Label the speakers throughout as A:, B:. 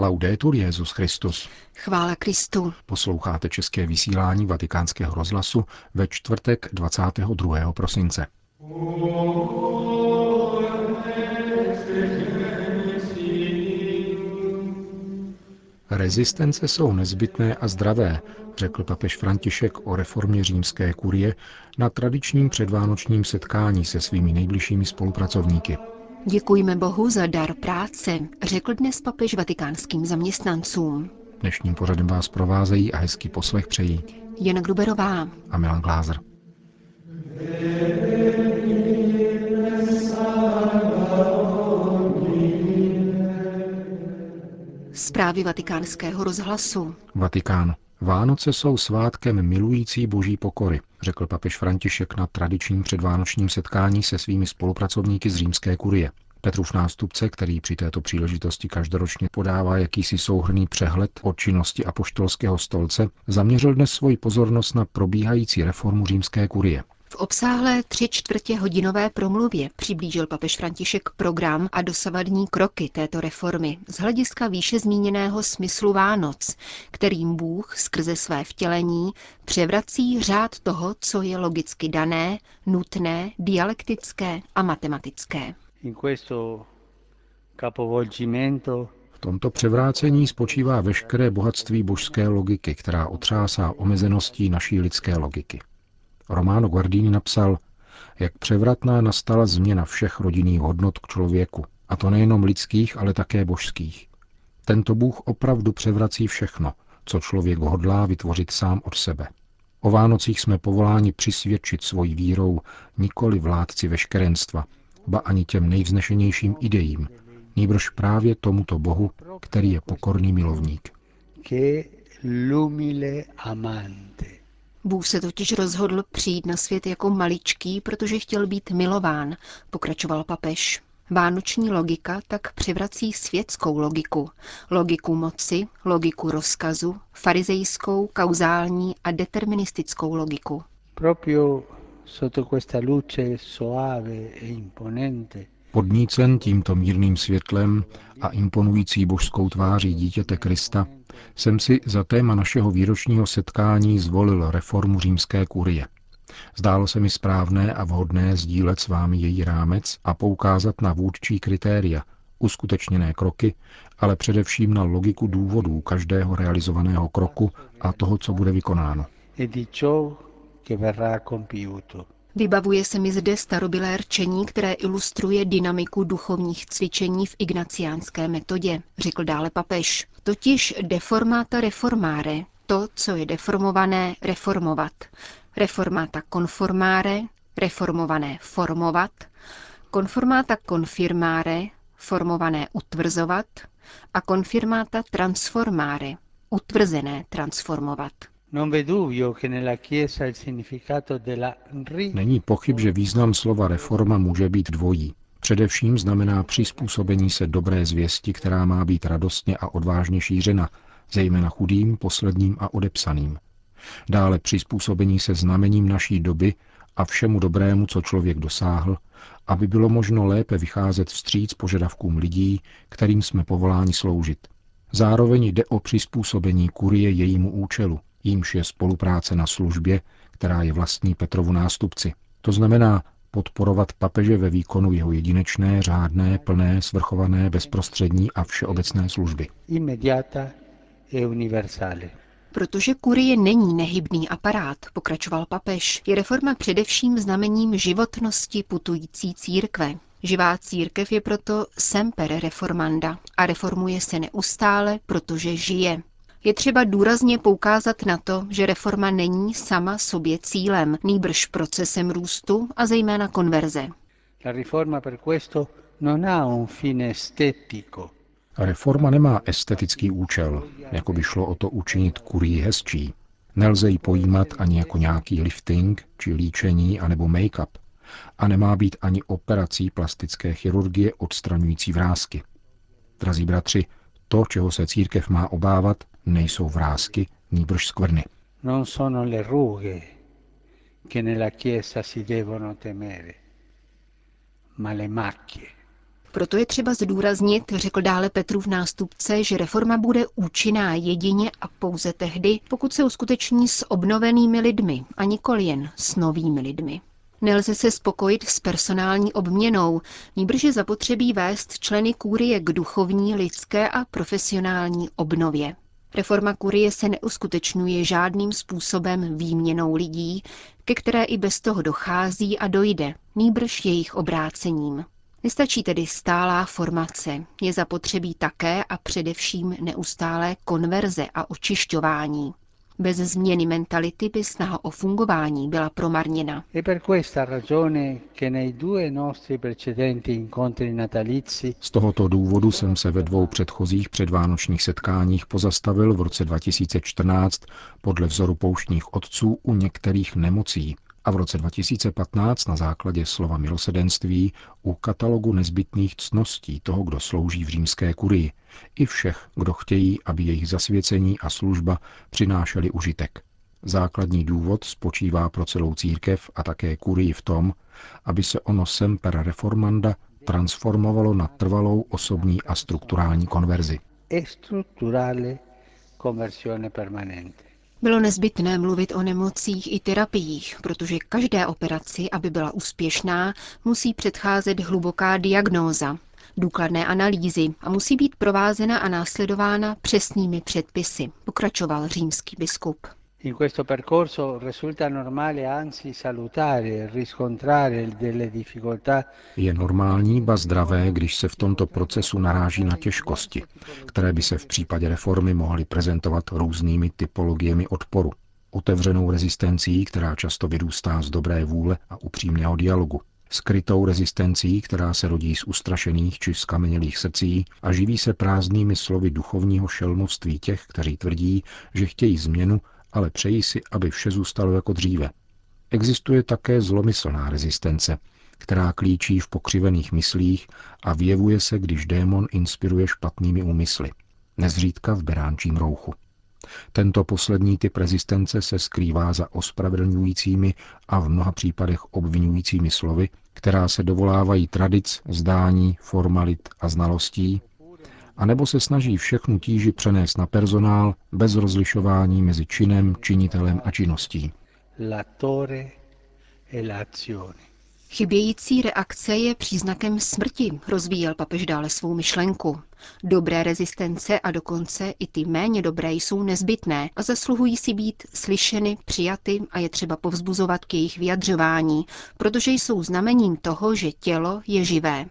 A: Laudetur Jezus Christus.
B: Chvála Kristu.
A: Posloucháte české vysílání Vatikánského rozhlasu ve čtvrtek 22. prosince. Rezistence jsou nezbytné a zdravé, řekl papež František o reformě římské kurie na tradičním předvánočním setkání se svými nejbližšími spolupracovníky.
B: Děkujeme Bohu za dar práce, řekl dnes papež vatikánským zaměstnancům.
A: Dnešním pořadem vás provázejí a hezký poslech přejí
B: Jana Gruberová
A: a Milan Glázer.
B: Zprávy vatikánského rozhlasu.
A: Vatikán. Vánoce jsou svátkem milující boží pokory, řekl papež František na tradičním předvánočním setkání se svými spolupracovníky z římské kurie. Petrův nástupce, který při této příležitosti každoročně podává jakýsi souhrný přehled o činnosti apoštolského stolce, zaměřil dnes svoji pozornost na probíhající reformu římské kurie.
B: V obsáhlé tři čtvrtě hodinové promluvě přiblížil papež František program a dosavadní kroky této reformy z hlediska výše zmíněného smyslu Vánoc, kterým Bůh skrze své vtělení převrací řád toho, co je logicky dané, nutné, dialektické a matematické.
A: V tomto převrácení spočívá veškeré bohatství božské logiky, která otřásá omezeností naší lidské logiky. Romano Guardini napsal, jak převratná nastala změna všech rodinných hodnot k člověku, a to nejenom lidských, ale také božských. Tento Bůh opravdu převrací všechno, co člověk hodlá vytvořit sám od sebe. O Vánocích jsme povoláni přisvědčit svojí vírou nikoli vládci veškerenstva, ba ani těm nejvznešenějším idejím, nýbrž právě tomuto Bohu, který je pokorný milovník.
B: Bůh se totiž rozhodl přijít na svět jako maličký, protože chtěl být milován, pokračoval papež. Vánoční logika tak přivrací světskou logiku, logiku moci, logiku rozkazu, farizejskou, kauzální a deterministickou logiku.
C: Proprio sotto questa luce soave e imponente
A: Podnícen tímto mírným světlem a imponující božskou tváří dítěte Krista, jsem si za téma našeho výročního setkání zvolil reformu římské kurie. Zdálo se mi správné a vhodné sdílet s vámi její rámec a poukázat na vůdčí kritéria, uskutečněné kroky, ale především na logiku důvodů každého realizovaného kroku a toho, co bude vykonáno.
B: Vybavuje se mi zde starobilé rčení, které ilustruje dynamiku duchovních cvičení v ignaciánské metodě, řekl dále papež. Totiž deformata reformare, to, co je deformované, reformovat. Reformata conformare, reformované formovat. Conformata confirmare, formované utvrzovat. A confirmata transformare, utvrzené transformovat.
A: Není pochyb, že význam slova reforma může být dvojí. Především znamená přizpůsobení se dobré zvěsti, která má být radostně a odvážně šířena, zejména chudým, posledním a odepsaným. Dále přizpůsobení se znamením naší doby a všemu dobrému, co člověk dosáhl, aby bylo možno lépe vycházet vstříc požadavkům lidí, kterým jsme povoláni sloužit. Zároveň jde o přizpůsobení kurie jejímu účelu, jímž je spolupráce na službě, která je vlastní Petrovu nástupci. To znamená podporovat papeže ve výkonu jeho jedinečné, řádné, plné, svrchované, bezprostřední a všeobecné služby.
C: immediata e universale.
B: Protože kurie není nehybný aparát, pokračoval papež, je reforma především znamením životnosti putující církve. Živá církev je proto semper reformanda a reformuje se neustále, protože žije. Je třeba důrazně poukázat na to, že reforma není sama sobě cílem, nýbrž procesem růstu a zejména konverze.
C: La riforma per questo non ha un fine estetico,
A: Reforma nemá estetický účel, jako by šlo o to učinit kurii hezčí. Nelze ji pojímat ani jako nějaký lifting, či líčení, anebo make-up. A nemá být ani operací plastické chirurgie odstraňující vrázky. Drazí bratři, to, čeho se církev má obávat, nejsou vrázky, nýbrž skvrny.
C: non sono le rughe che nella Chiesa si devono temere, ma le macchie.
B: Proto je třeba zdůraznit, řekl dále Petrův nástupce, že reforma bude účinná jedině a pouze tehdy, pokud se uskuteční s obnovenými lidmi a nikoli jen s novými lidmi. Nelze se spokojit s personální obměnou, níbrž je zapotřebí vést členy kůrie k duchovní, lidské a profesionální obnově. Reforma kurie se neuskutečňuje žádným způsobem výměnou lidí, ke které i bez toho dochází a dojde, nýbrž jejich obrácením. Nestačí tedy stálá formace, je zapotřebí také a především neustálé konverze a očišťování. Bez změny mentality by snaha o fungování byla promarněna.
A: Z tohoto důvodu jsem se ve dvou předchozích předvánočních setkáních pozastavil v roce 2014 podle vzoru pouštních otců u některých nemocí, a v roce 2015 na základě slova milosedenství u katalogu nezbytných cností toho, kdo slouží v římské kurii, i všech, kdo chtějí, aby jejich zasvěcení a služba přinášely užitek. Základní důvod spočívá pro celou církev a také kurii v tom, aby se ono semper reformanda transformovalo na trvalou osobní a strukturální konverzi. E
B: bylo nezbytné mluvit o nemocích i terapiích, protože každé operaci, aby byla úspěšná, musí předcházet hluboká diagnóza, důkladné analýzy a musí být provázena a následována přesnými předpisy, pokračoval římský biskup. In questo percorso risulta normale,
A: anzi salutare, riscontrare delle difficoltà. Je normální, ba zdravé, když se v tomto procesu naráží na těžkosti, které by se v případě reformy mohly prezentovat různými typologiemi odporu. Otevřenou rezistencí, která často vyrůstá z dobré vůle a upřímného dialogu. Skrytou rezistencí, která se rodí z ustrašených či skamenělých srdcí a živí se prázdnými slovy duchovního šelmovství těch, kteří tvrdí, že chtějí změnu ale přejí si, aby vše zůstalo jako dříve. Existuje také zlomyslná rezistence, která klíčí v pokřivených myslích a vyjevuje se, když démon inspiruje špatnými úmysly, nezřídka v beránčím rouchu. Tento poslední typ rezistence se skrývá za ospravedlňujícími a v mnoha případech obvinujícími slovy, která se dovolávají tradic, zdání, formalit a znalostí anebo se snaží všechnu tíži přenést na personál bez rozlišování mezi činem, činitelem a činností.
B: E Chybějící reakce je příznakem smrti, rozvíjel papež dále svou myšlenku. Dobré rezistence a dokonce i ty méně dobré jsou nezbytné a zasluhují si být slyšeny, přijaty a je třeba povzbuzovat k jejich vyjadřování, protože jsou znamením toho, že tělo je živé.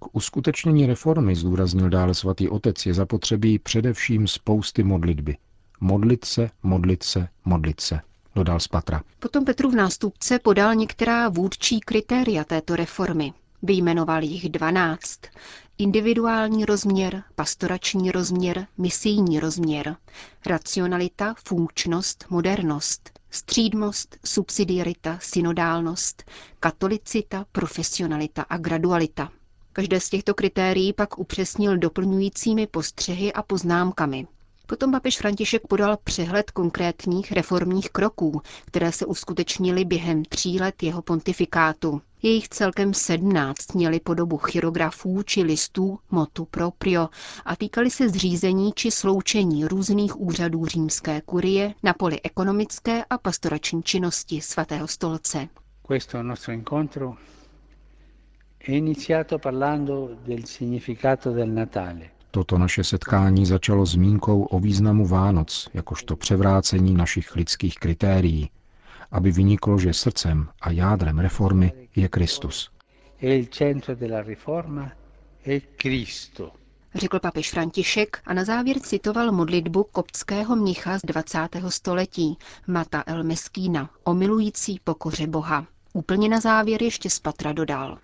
A: K uskutečnění reformy, zdůraznil dále svatý otec, je zapotřebí především spousty modlitby. Modlit se, modlit se, modlit se, dodal z Patra.
B: Potom Petru v nástupce podal některá vůdčí kritéria této reformy. Vyjmenoval jich dvanáct. Individuální rozměr, pastorační rozměr, misijní rozměr, racionalita, funkčnost, modernost, střídmost, subsidiarita, synodálnost, katolicita, profesionalita a gradualita. Každé z těchto kritérií pak upřesnil doplňujícími postřehy a poznámkami. Potom papež František podal přehled konkrétních reformních kroků, které se uskutečnily během tří let jeho pontifikátu. Jejich celkem sedmnáct měly podobu chirografů či listů motu proprio a týkaly se zřízení či sloučení různých úřadů římské kurie na poli ekonomické a pastorační činnosti svatého stolce.
A: Toto naše setkání začalo zmínkou o významu Vánoc, jakožto převrácení našich lidských kritérií, aby vyniklo, že srdcem a jádrem reformy je Kristus.
B: Řekl papež František a na závěr citoval modlitbu koptského mnicha z 20. století, Mata El Meskína, omilující pokoře Boha. Úplně na závěr ještě z Patra dodal.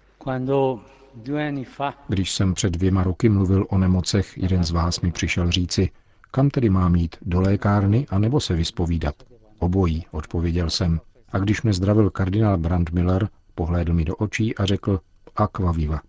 A: Když jsem před dvěma roky mluvil o nemocech, jeden z vás mi přišel říci, kam tedy mám jít, do lékárny a nebo se vyspovídat. Obojí, odpověděl jsem. A když mě zdravil kardinál Brandmiller, pohlédl mi do očí a řekl aqua viva.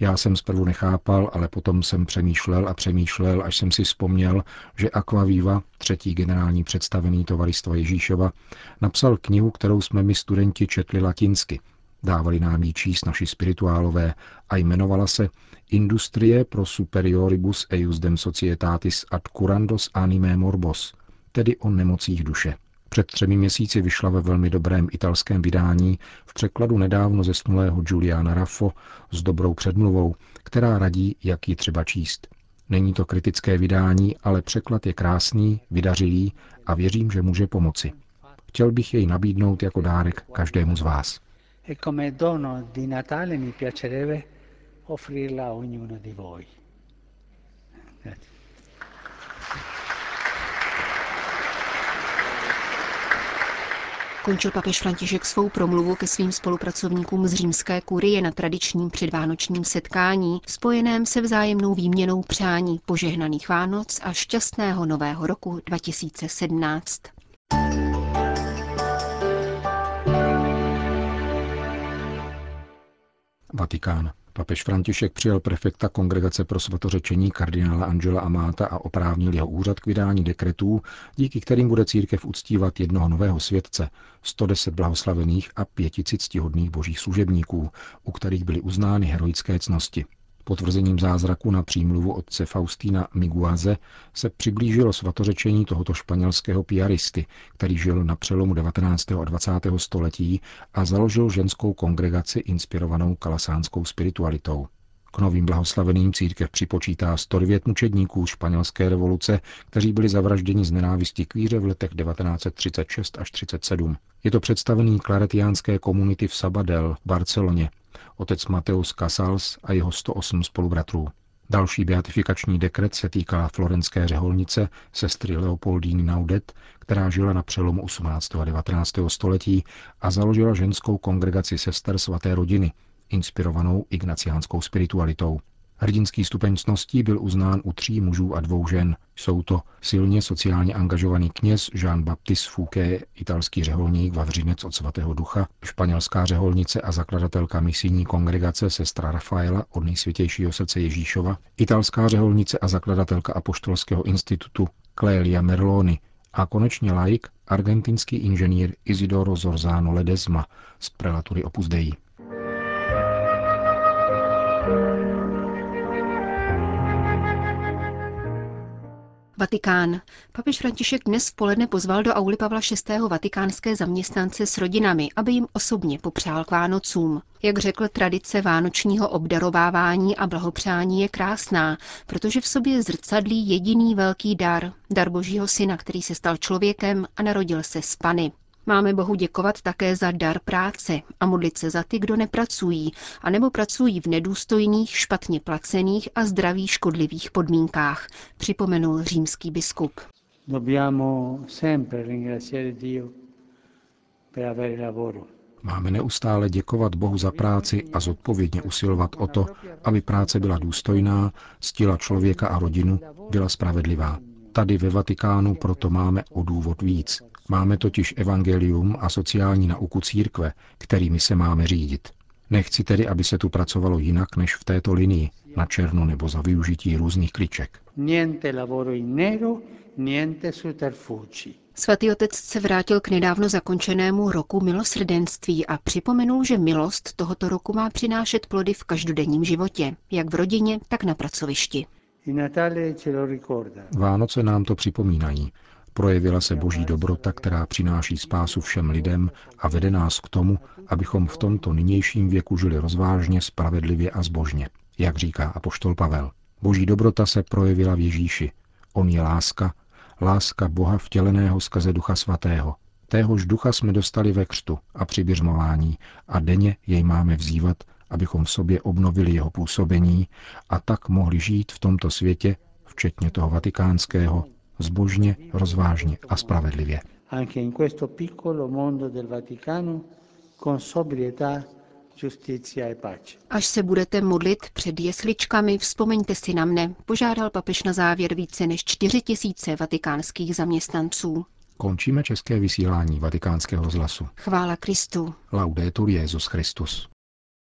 A: Já jsem zprvu nechápal, ale potom jsem přemýšlel a přemýšlel, až jsem si vzpomněl, že Aquaviva, třetí generální představený tovaristva Ježíšova, napsal knihu, kterou jsme my studenti četli latinsky – Dávali nám ji číst naši spirituálové a jmenovala se Industrie pro superioribus eiusdem societatis ad curandos anime morbos, tedy o nemocích duše. Před třemi měsíci vyšla ve velmi dobrém italském vydání v překladu nedávno zesnulého Juliana Raffo s dobrou předmluvou, která radí, jak ji třeba číst. Není to kritické vydání, ale překlad je krásný, vydařilý a věřím, že může pomoci. Chtěl bych jej nabídnout jako dárek každému z vás.
C: E come dono di Natale mi piacerebbe offrirla a ognuno di voi. Grazie.
B: Končil papež František svou promluvu ke svým spolupracovníkům z římské kurie na tradičním předvánočním setkání, spojeném se vzájemnou výměnou přání požehnaných Vánoc a šťastného nového roku 2017.
A: Vatikán. Papež František přijal prefekta Kongregace pro svatořečení kardinála Angela Amáta a oprávnil jeho úřad k vydání dekretů, díky kterým bude církev uctívat jednoho nového světce, 110 blahoslavených a pěti ctihodných božích služebníků, u kterých byly uznány heroické cnosti. Potvrzením zázraku na přímluvu otce Faustína Miguaze se přiblížilo svatořečení tohoto španělského piaristy, který žil na přelomu 19. a 20. století a založil ženskou kongregaci inspirovanou kalasánskou spiritualitou. K novým blahoslaveným církev připočítá 109 mučedníků španělské revoluce, kteří byli zavražděni z nenávisti k víře v letech 1936 až 37. Je to představený klaretiánské komunity v Sabadell Barceloně, otec Mateus Casals a jeho 108 spolubratrů. Další beatifikační dekret se týká florenské řeholnice sestry Leopoldíny Naudet, která žila na přelomu 18. a 19. století a založila ženskou kongregaci sester svaté rodiny, inspirovanou ignaciánskou spiritualitou. Hrdinský stupeň cností byl uznán u tří mužů a dvou žen. Jsou to silně sociálně angažovaný kněz Jean-Baptiste Fouquet, italský řeholník Vavřinec od svatého ducha, španělská řeholnice a zakladatelka misijní kongregace sestra Rafaela od nejsvětějšího srdce Ježíšova, italská řeholnice a zakladatelka apoštolského institutu Clélia Merloni a konečně laik, argentinský inženýr Isidoro Zorzano Ledesma z prelatury Opus Dei.
B: Vatikán. Papež František dnes v poledne pozval do auly Pavla VI. vatikánské zaměstnance s rodinami, aby jim osobně popřál k Vánocům. Jak řekl, tradice vánočního obdarovávání a blahopřání je krásná, protože v sobě zrcadlí jediný velký dar, dar Božího syna, který se stal člověkem a narodil se z Pany. Máme Bohu děkovat také za dar práce a modlit se za ty, kdo nepracují, anebo pracují v nedůstojných, špatně placených a zdraví škodlivých podmínkách, připomenul římský biskup.
A: Máme neustále děkovat Bohu za práci a zodpovědně usilovat o to, aby práce byla důstojná, stila člověka a rodinu, byla spravedlivá. Tady ve Vatikánu proto máme o důvod víc. Máme totiž evangelium a sociální nauku církve, kterými se máme řídit. Nechci tedy, aby se tu pracovalo jinak než v této linii, na černo nebo za využití různých kliček.
B: Svatý otec se vrátil k nedávno zakončenému roku milosrdenství a připomenul, že milost tohoto roku má přinášet plody v každodenním životě, jak v rodině, tak na pracovišti.
A: Vánoce nám to připomínají. Projevila se boží dobrota, která přináší spásu všem lidem a vede nás k tomu, abychom v tomto nynějším věku žili rozvážně, spravedlivě a zbožně, jak říká apoštol Pavel. Boží dobrota se projevila v Ježíši. On je láska, láska Boha vtěleného skrze Ducha Svatého. Téhož ducha jsme dostali ve křtu a při běžmování a denně jej máme vzývat, abychom v sobě obnovili jeho působení a tak mohli žít v tomto světě, včetně toho vatikánského, zbožně, rozvážně a spravedlivě.
C: E
B: Až se budete modlit před jesličkami, vzpomeňte si na mne, požádal papež na závěr více než 4 tisíce vatikánských zaměstnanců.
A: Končíme české vysílání vatikánského rozhlasu.
B: Chvála Kristu.
A: Laudetur Jezus Christus.